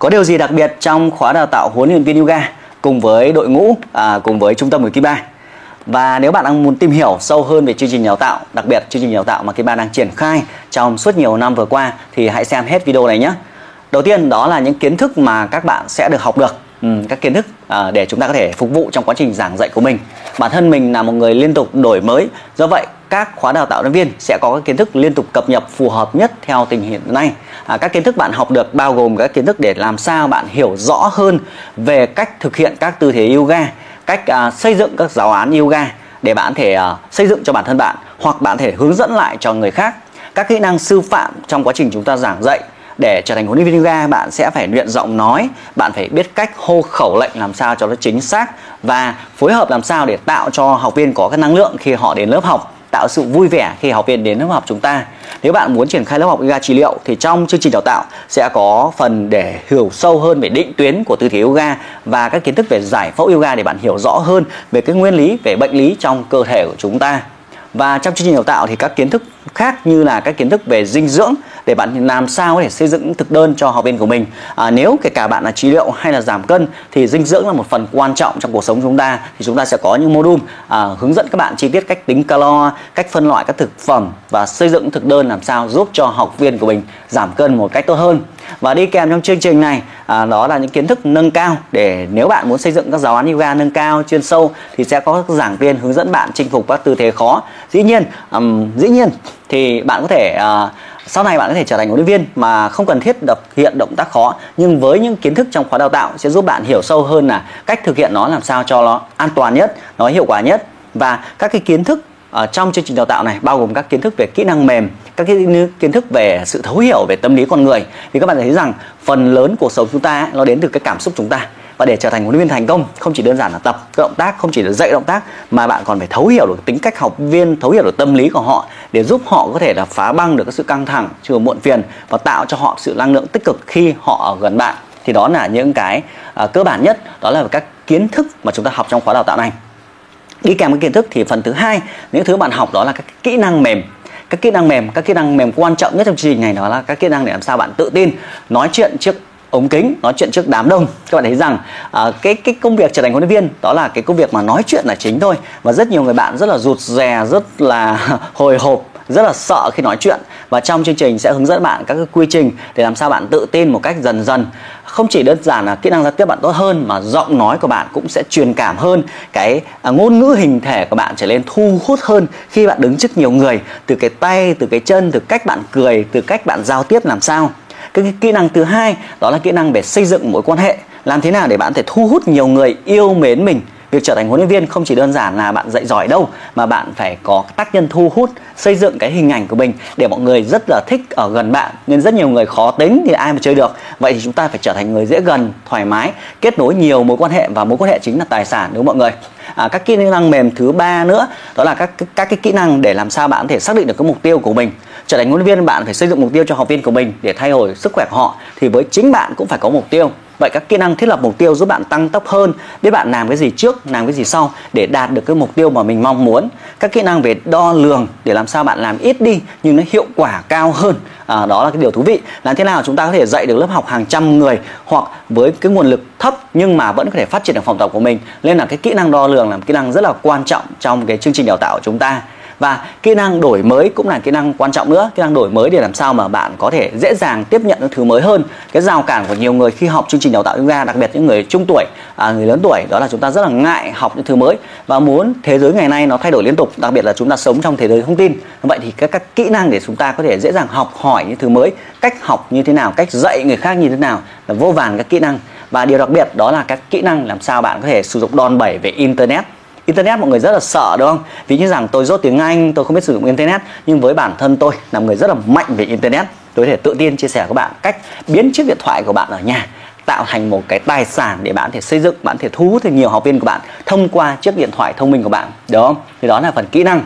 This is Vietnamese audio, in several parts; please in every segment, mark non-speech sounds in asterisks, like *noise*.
Có điều gì đặc biệt trong khóa đào tạo huấn luyện viên yoga cùng với đội ngũ à, cùng với trung tâm của Kiba? Và nếu bạn đang muốn tìm hiểu sâu hơn về chương trình đào tạo, đặc biệt chương trình đào tạo mà Kiba đang triển khai trong suốt nhiều năm vừa qua thì hãy xem hết video này nhé. Đầu tiên đó là những kiến thức mà các bạn sẽ được học được Ừ, các kiến thức à, để chúng ta có thể phục vụ trong quá trình giảng dạy của mình bản thân mình là một người liên tục đổi mới do vậy các khóa đào tạo nhân viên sẽ có các kiến thức liên tục cập nhật phù hợp nhất theo tình hiện nay. À, các kiến thức bạn học được bao gồm các kiến thức để làm sao bạn hiểu rõ hơn về cách thực hiện các tư thế yoga cách à, xây dựng các giáo án yoga để bạn thể à, xây dựng cho bản thân bạn hoặc bạn thể hướng dẫn lại cho người khác. Các kỹ năng sư phạm trong quá trình chúng ta giảng dạy để trở thành huấn luyện viên yoga bạn sẽ phải luyện giọng nói bạn phải biết cách hô khẩu lệnh làm sao cho nó chính xác và phối hợp làm sao để tạo cho học viên có cái năng lượng khi họ đến lớp học tạo sự vui vẻ khi học viên đến lớp học chúng ta. Nếu bạn muốn triển khai lớp học yoga trị liệu thì trong chương trình đào tạo sẽ có phần để hiểu sâu hơn về định tuyến của tư thế yoga và các kiến thức về giải phẫu yoga để bạn hiểu rõ hơn về cái nguyên lý, về bệnh lý trong cơ thể của chúng ta. Và trong chương trình đào tạo thì các kiến thức khác như là các kiến thức về dinh dưỡng để bạn làm sao có thể xây dựng thực đơn cho học viên của mình? À, nếu kể cả bạn là trị liệu hay là giảm cân thì dinh dưỡng là một phần quan trọng trong cuộc sống chúng ta. Thì chúng ta sẽ có những module à, hướng dẫn các bạn chi tiết cách tính calo cách phân loại các thực phẩm và xây dựng thực đơn làm sao giúp cho học viên của mình giảm cân một cách tốt hơn. Và đi kèm trong chương trình này à, đó là những kiến thức nâng cao. Để nếu bạn muốn xây dựng các giáo án yoga nâng cao chuyên sâu thì sẽ có các giảng viên hướng dẫn bạn chinh phục các tư thế khó. Dĩ nhiên um, dĩ nhiên thì bạn có thể uh, sau này bạn có thể trở thành huấn luyện viên mà không cần thiết thực hiện động tác khó. Nhưng với những kiến thức trong khóa đào tạo sẽ giúp bạn hiểu sâu hơn là cách thực hiện nó làm sao cho nó an toàn nhất, nó hiệu quả nhất. Và các cái kiến thức ở trong chương trình đào tạo này bao gồm các kiến thức về kỹ năng mềm, các cái kiến thức về sự thấu hiểu về tâm lý con người. Thì các bạn thấy rằng phần lớn cuộc sống chúng ta nó đến từ cái cảm xúc chúng ta và để trở thành huấn luyện viên thành công không chỉ đơn giản là tập các động tác không chỉ là dạy động tác mà bạn còn phải thấu hiểu được tính cách học viên thấu hiểu được tâm lý của họ để giúp họ có thể là phá băng được cái sự căng thẳng chưa muộn phiền và tạo cho họ sự năng lượng tích cực khi họ ở gần bạn. Thì đó là những cái uh, cơ bản nhất đó là các kiến thức mà chúng ta học trong khóa đào tạo này. Đi kèm với kiến thức thì phần thứ hai những thứ bạn học đó là các kỹ năng mềm. Các kỹ năng mềm các kỹ năng mềm quan trọng nhất trong chương trình này đó là các kỹ năng để làm sao bạn tự tin nói chuyện trước ống kính nói chuyện trước đám đông. Các bạn thấy rằng uh, cái cái công việc trở thành huấn luyện viên đó là cái công việc mà nói chuyện là chính thôi. Và rất nhiều người bạn rất là rụt rè rất là *laughs* hồi hộp rất là sợ khi nói chuyện. Và trong chương trình sẽ hướng dẫn bạn các cái quy trình để làm sao bạn tự tin một cách dần dần. Không chỉ đơn giản là kỹ năng giao tiếp bạn tốt hơn mà giọng nói của bạn cũng sẽ truyền cảm hơn. Cái à, ngôn ngữ hình thể của bạn trở nên thu hút hơn khi bạn đứng trước nhiều người. Từ cái tay từ cái chân từ cách bạn cười từ cách bạn giao tiếp làm sao cái kỹ năng thứ hai đó là kỹ năng về xây dựng mối quan hệ. Làm thế nào để bạn có thể thu hút nhiều người yêu mến mình? Việc trở thành huấn luyện viên không chỉ đơn giản là bạn dạy giỏi đâu mà bạn phải có tác nhân thu hút xây dựng cái hình ảnh của mình để mọi người rất là thích ở gần bạn. Nên rất nhiều người khó tính thì ai mà chơi được. Vậy thì chúng ta phải trở thành người dễ gần thoải mái kết nối nhiều mối quan hệ và mối quan hệ chính là tài sản đúng không mọi người? À, các kỹ năng mềm thứ ba nữa đó là các các cái kỹ năng để làm sao bạn có thể xác định được cái mục tiêu của mình trở thành huấn luyện viên bạn phải xây dựng mục tiêu cho học viên của mình để thay đổi sức khỏe của họ. Thì với chính bạn cũng phải có mục tiêu. Vậy các kỹ năng thiết lập mục tiêu giúp bạn tăng tốc hơn biết bạn làm cái gì trước làm cái gì sau để đạt được cái mục tiêu mà mình mong muốn. Các kỹ năng về đo lường để làm sao bạn làm ít đi nhưng nó hiệu quả cao hơn. À, đó là cái điều thú vị. Làm thế nào chúng ta có thể dạy được lớp học hàng trăm người hoặc với cái nguồn lực thấp nhưng mà vẫn có thể phát triển được phòng tập của mình. Nên là cái kỹ năng đo lường là một kỹ năng rất là quan trọng trong cái chương trình đào tạo của chúng ta và kỹ năng đổi mới cũng là kỹ năng quan trọng nữa. Kỹ năng đổi mới để làm sao mà bạn có thể dễ dàng tiếp nhận những thứ mới hơn. Cái rào cản của nhiều người khi học chương trình đào tạo yoga đặc biệt những người trung tuổi à, người lớn tuổi đó là chúng ta rất là ngại học những thứ mới và muốn thế giới ngày nay nó thay đổi liên tục đặc biệt là chúng ta sống trong thế giới thông tin. Vậy thì các, các kỹ năng để chúng ta có thể dễ dàng học hỏi những thứ mới cách học như thế nào cách dạy người khác như thế nào là vô vàn các kỹ năng. Và điều đặc biệt đó là các kỹ năng làm sao bạn có thể sử dụng đòn bẩy về internet internet mọi người rất là sợ, đúng không? Ví như rằng tôi dốt tiếng anh, tôi không biết sử dụng internet, nhưng với bản thân tôi là người rất là mạnh về internet. Tôi có thể tự tin chia sẻ với các bạn cách biến chiếc điện thoại của bạn ở nhà tạo thành một cái tài sản để bạn thể xây dựng, bạn thể thu hút được nhiều học viên của bạn thông qua chiếc điện thoại thông minh của bạn, đúng không? Thì đó là phần kỹ năng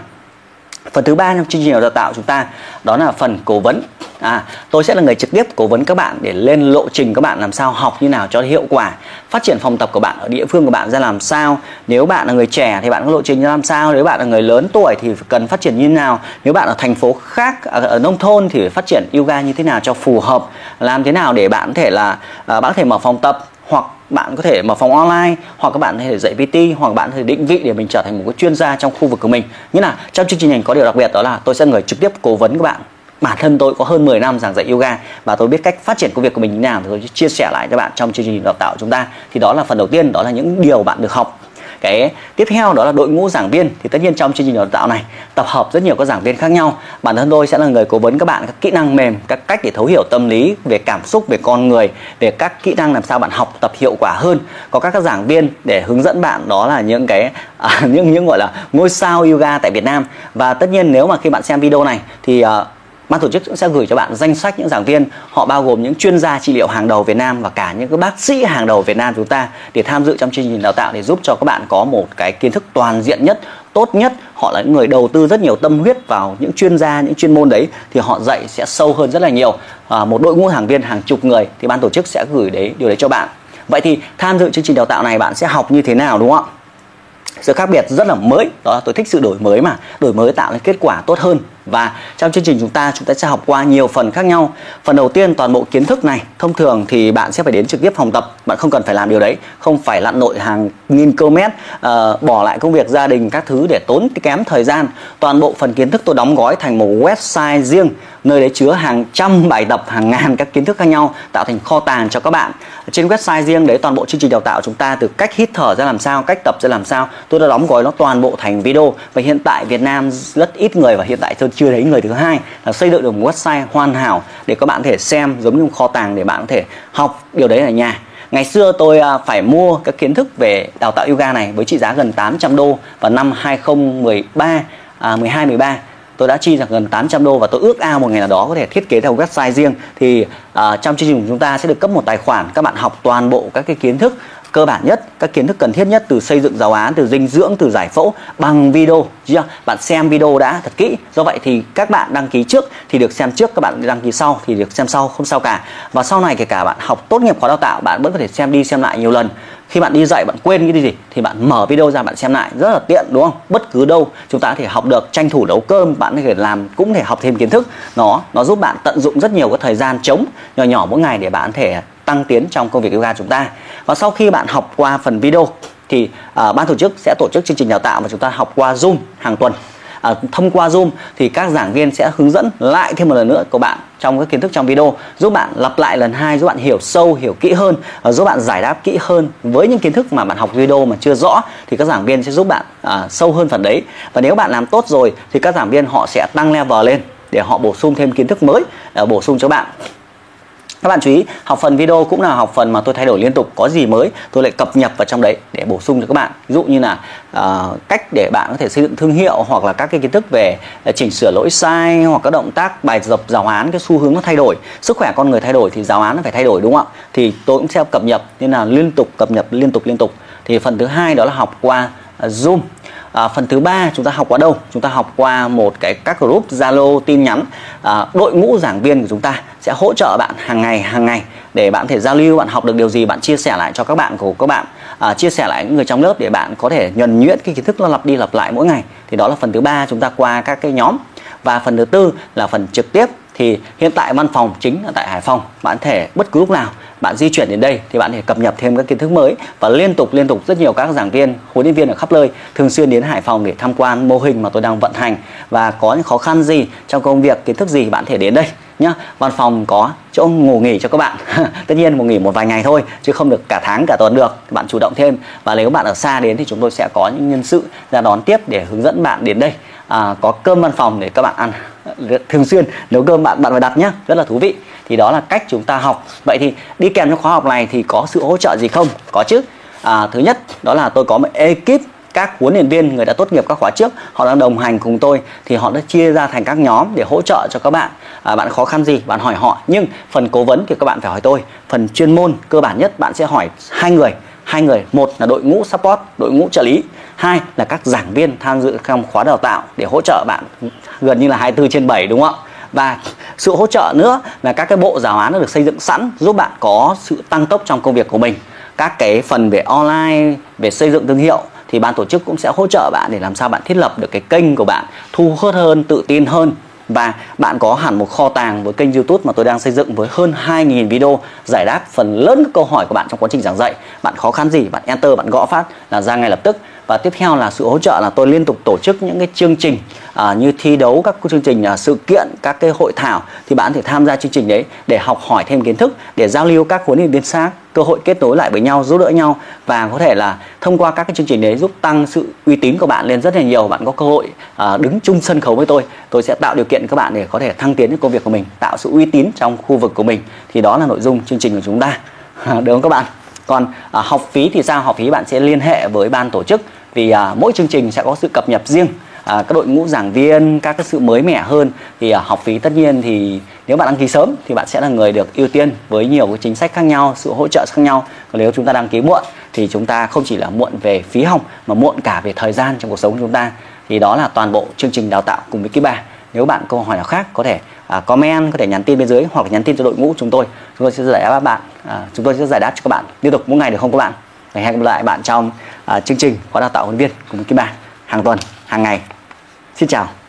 phần thứ ba trong chương trình đào tạo chúng ta đó là phần cố vấn. À tôi sẽ là người trực tiếp cố vấn các bạn để lên lộ trình các bạn làm sao học như nào cho hiệu quả phát triển phòng tập của bạn ở địa phương của bạn ra làm sao. Nếu bạn là người trẻ thì bạn có lộ trình ra làm sao nếu bạn là người lớn tuổi thì cần phát triển như thế nào. Nếu bạn ở thành phố khác ở, ở nông thôn thì phải phát triển yoga như thế nào cho phù hợp làm thế nào để bạn có thể là à, bạn có thể mở phòng tập hoặc bạn có thể mở phòng online, hoặc các bạn có thể dạy PT hoặc bạn có thể định vị để mình trở thành một cái chuyên gia trong khu vực của mình. Như là trong chương trình này có điều đặc biệt đó là tôi sẽ người trực tiếp cố vấn các bạn. Bản thân tôi có hơn 10 năm giảng dạy yoga và tôi biết cách phát triển công việc của mình như nào thì tôi chia sẻ lại cho bạn trong chương trình đào tạo của chúng ta. Thì đó là phần đầu tiên, đó là những điều bạn được học cái tiếp theo đó là đội ngũ giảng viên. Thì tất nhiên trong chương trình đào tạo này tập hợp rất nhiều các giảng viên khác nhau. Bản thân tôi sẽ là người cố vấn các bạn các kỹ năng mềm các cách để thấu hiểu tâm lý về cảm xúc về con người về các kỹ năng làm sao bạn học tập hiệu quả hơn. Có các, các giảng viên để hướng dẫn bạn đó là những cái à, *laughs* những những gọi là ngôi sao yoga tại Việt Nam. Và tất nhiên nếu mà khi bạn xem video này thì uh, ban tổ chức cũng sẽ gửi cho bạn danh sách những giảng viên. Họ bao gồm những chuyên gia trị liệu hàng đầu Việt Nam và cả những cái bác sĩ hàng đầu Việt Nam chúng ta để tham dự trong chương trình đào tạo để giúp cho các bạn có một cái kiến thức toàn diện nhất tốt nhất. Họ là những người đầu tư rất nhiều tâm huyết vào những chuyên gia những chuyên môn đấy thì họ dạy sẽ sâu hơn rất là nhiều. À, một đội ngũ giảng viên hàng chục người thì ban tổ chức sẽ gửi đấy điều đấy cho bạn. Vậy thì tham dự chương trình đào tạo này bạn sẽ học như thế nào đúng không ạ? Sự khác biệt rất là mới. Đó là tôi thích sự đổi mới mà. Đổi mới tạo nên kết quả tốt hơn và trong chương trình chúng ta chúng ta sẽ học qua nhiều phần khác nhau. Phần đầu tiên toàn bộ kiến thức này. Thông thường thì bạn sẽ phải đến trực tiếp phòng tập. Bạn không cần phải làm điều đấy. Không phải lặn nội hàng nghìn km uh, ờ, bỏ lại công việc gia đình các thứ để tốn kém thời gian. Toàn bộ phần kiến thức tôi đóng gói thành một website riêng nơi đấy chứa hàng trăm bài tập hàng ngàn các kiến thức khác nhau tạo thành kho tàng cho các bạn. Trên website riêng đấy toàn bộ chương trình đào tạo chúng ta từ cách hít thở ra làm sao cách tập ra làm sao tôi đã đóng gói nó toàn bộ thành video. Và hiện tại Việt Nam rất ít người và hiện tại tôi chưa thấy người thứ hai là xây dựng được một website hoàn hảo để các bạn có thể xem giống như một kho tàng để bạn có thể học điều đấy ở nhà. Ngày xưa tôi à, phải mua các kiến thức về đào tạo yoga này với trị giá gần 800 đô vào năm 2013 à, 12 13 tôi đã chi ra gần 800 đô và tôi ước ao một ngày nào đó có thể thiết kế theo website riêng. Thì uh, trong chương trình của chúng ta sẽ được cấp một tài khoản các bạn học toàn bộ các cái kiến thức cơ bản nhất, các kiến thức cần thiết nhất từ xây dựng giáo án, từ dinh dưỡng, từ giải phẫu bằng video chưa? Bạn xem video đã thật kỹ. Do vậy thì các bạn đăng ký trước thì được xem trước, các bạn đăng ký sau thì được xem sau, không sao cả. Và sau này kể cả bạn học tốt nghiệp khóa đào tạo, bạn vẫn có thể xem đi xem lại nhiều lần. Khi bạn đi dạy, bạn quên cái gì thì bạn mở video ra, bạn xem lại. Rất là tiện, đúng không? Bất cứ đâu, chúng ta có thể học được tranh thủ nấu cơm, bạn có thể làm, cũng thể học thêm kiến thức. Nó nó giúp bạn tận dụng rất nhiều cái thời gian trống nhỏ nhỏ mỗi ngày để bạn có thể tăng tiến trong công việc yoga chúng ta. Và sau khi bạn học qua phần video thì uh, ban tổ chức sẽ tổ chức chương trình đào tạo và chúng ta học qua Zoom hàng tuần. À, thông qua Zoom thì các giảng viên sẽ hướng dẫn lại thêm một lần nữa của bạn trong các kiến thức trong video giúp bạn lặp lại lần hai giúp bạn hiểu sâu hiểu kỹ hơn và giúp bạn giải đáp kỹ hơn với những kiến thức mà bạn học video mà chưa rõ thì các giảng viên sẽ giúp bạn à, sâu hơn phần đấy. Và nếu bạn làm tốt rồi thì các giảng viên họ sẽ tăng level lên để họ bổ sung thêm kiến thức mới à, bổ sung cho bạn các bạn chú ý học phần video cũng là học phần mà tôi thay đổi liên tục có gì mới tôi lại cập nhật vào trong đấy để bổ sung cho các bạn. Ví dụ như là uh, cách để bạn có thể xây dựng thương hiệu hoặc là các cái kiến thức về ờ, chỉnh sửa lỗi sai hoặc các động tác bài tập giáo án cái xu hướng nó thay đổi sức khỏe con người thay đổi thì giáo án nó phải thay đổi đúng không ạ? Thì tôi cũng sẽ cập nhật nên là liên tục cập nhật liên tục liên tục. Thì phần thứ hai đó là học qua ờ, zoom à, phần thứ ba chúng ta học qua đâu? Chúng ta học qua một cái các group zalo tin nhắn. À, đội ngũ giảng viên của chúng ta sẽ hỗ trợ bạn hàng ngày hàng ngày để bạn thể giao lưu bạn học được điều gì bạn chia sẻ lại cho các bạn của các bạn. À, chia sẻ lại những người trong lớp để bạn có thể nhuần nhuyễn cái kiến thức nó lặp đi lặp lại mỗi ngày. Thì đó là phần thứ ba chúng ta qua các cái nhóm. Và phần thứ tư là phần trực tiếp thì hiện tại văn phòng chính là tại Hải Phòng. Bạn thể bất cứ lúc nào bạn di chuyển đến đây thì bạn thể cập nhật thêm các kiến thức mới và liên tục liên tục rất nhiều các giảng viên, huấn luyện viên ở khắp nơi thường xuyên đến Hải Phòng để tham quan mô hình mà tôi đang vận hành. Và có những khó khăn gì trong công việc, kiến thức gì bạn thể đến đây nhá. Văn phòng có chỗ ngủ nghỉ cho các bạn. *laughs* Tất nhiên ngủ nghỉ một vài ngày thôi, chứ không được cả tháng, cả tuần được. Bạn chủ động thêm. Và nếu bạn ở xa đến thì chúng tôi sẽ có những nhân sự ra đón tiếp để hướng dẫn bạn đến đây à, có cơm văn phòng để các bạn ăn. Thường xuyên nấu cơm bạn bạn phải đặt nhé rất là thú vị. Thì đó là cách chúng ta học. Vậy thì đi kèm trong khóa học này thì có sự hỗ trợ gì không? Có chứ. À, thứ nhất đó là tôi có một ekip các huấn luyện viên người đã tốt nghiệp các khóa trước. Họ đang đồng hành cùng tôi. Thì họ đã chia ra thành các nhóm để hỗ trợ cho các bạn. À, bạn khó khăn gì? Bạn hỏi họ. Nhưng phần cố vấn thì các bạn phải hỏi tôi. Phần chuyên môn cơ bản nhất bạn sẽ hỏi hai người hai người, một là đội ngũ support, đội ngũ trợ lý. Hai là các giảng viên tham dự trong khóa đào tạo để hỗ trợ bạn gần như là 24 trên 7 đúng không ạ? Và sự hỗ trợ nữa là các cái bộ giáo án được xây dựng sẵn giúp bạn có sự tăng tốc trong công việc của mình. Các cái phần về online, về xây dựng thương hiệu thì ban tổ chức cũng sẽ hỗ trợ bạn để làm sao bạn thiết lập được cái kênh của bạn, thu hút hơn, tự tin hơn và bạn có hẳn một kho tàng với kênh YouTube mà tôi đang xây dựng với hơn 2.000 video giải đáp phần lớn các câu hỏi của bạn trong quá trình giảng dạy. Bạn khó khăn gì, bạn enter, bạn gõ phát là ra ngay lập tức. Và tiếp theo là sự hỗ trợ là tôi liên tục tổ chức những cái chương trình à, như thi đấu các chương trình à, sự kiện, các cái hội thảo. Thì bạn có thể tham gia chương trình đấy để học hỏi thêm kiến thức, để giao lưu các huấn luyện viên xác cơ hội kết nối lại với nhau giúp đỡ nhau. Và có thể là thông qua các cái chương trình đấy giúp tăng sự uy tín của bạn lên rất là nhiều. Bạn có cơ hội à, đứng chung sân khấu với tôi tôi sẽ tạo điều kiện các bạn để có thể thăng tiến những công việc của mình tạo sự uy tín trong khu vực của mình. Thì đó là nội dung chương trình của chúng ta. *laughs* Được không các bạn? Còn à, học phí thì sao? Học phí bạn sẽ liên hệ với ban tổ chức vì à, mỗi chương trình sẽ có sự cập nhật riêng. À, các đội ngũ giảng viên các cái sự mới mẻ hơn thì à, học phí tất nhiên thì nếu bạn đăng ký sớm thì bạn sẽ là người được ưu tiên với nhiều cái chính sách khác nhau sự hỗ trợ khác nhau. Còn nếu chúng ta đăng ký muộn thì chúng ta không chỉ là muộn về phí học mà muộn cả về thời gian trong cuộc sống của chúng ta. Thì đó là toàn bộ chương trình đào tạo cùng với Kiba. Nếu bạn câu hỏi nào khác có thể à, comment có thể nhắn tin bên dưới hoặc nhắn tin cho đội ngũ chúng tôi. Chúng tôi sẽ giải đáp các bạn à, chúng tôi sẽ giải đáp cho các bạn liên tục mỗi ngày được không các bạn? Hẹn gặp lại bạn trong à, chương trình khóa đào tạo huấn viên cùng kim Kiba hàng tuần hàng ngày. Xin chào.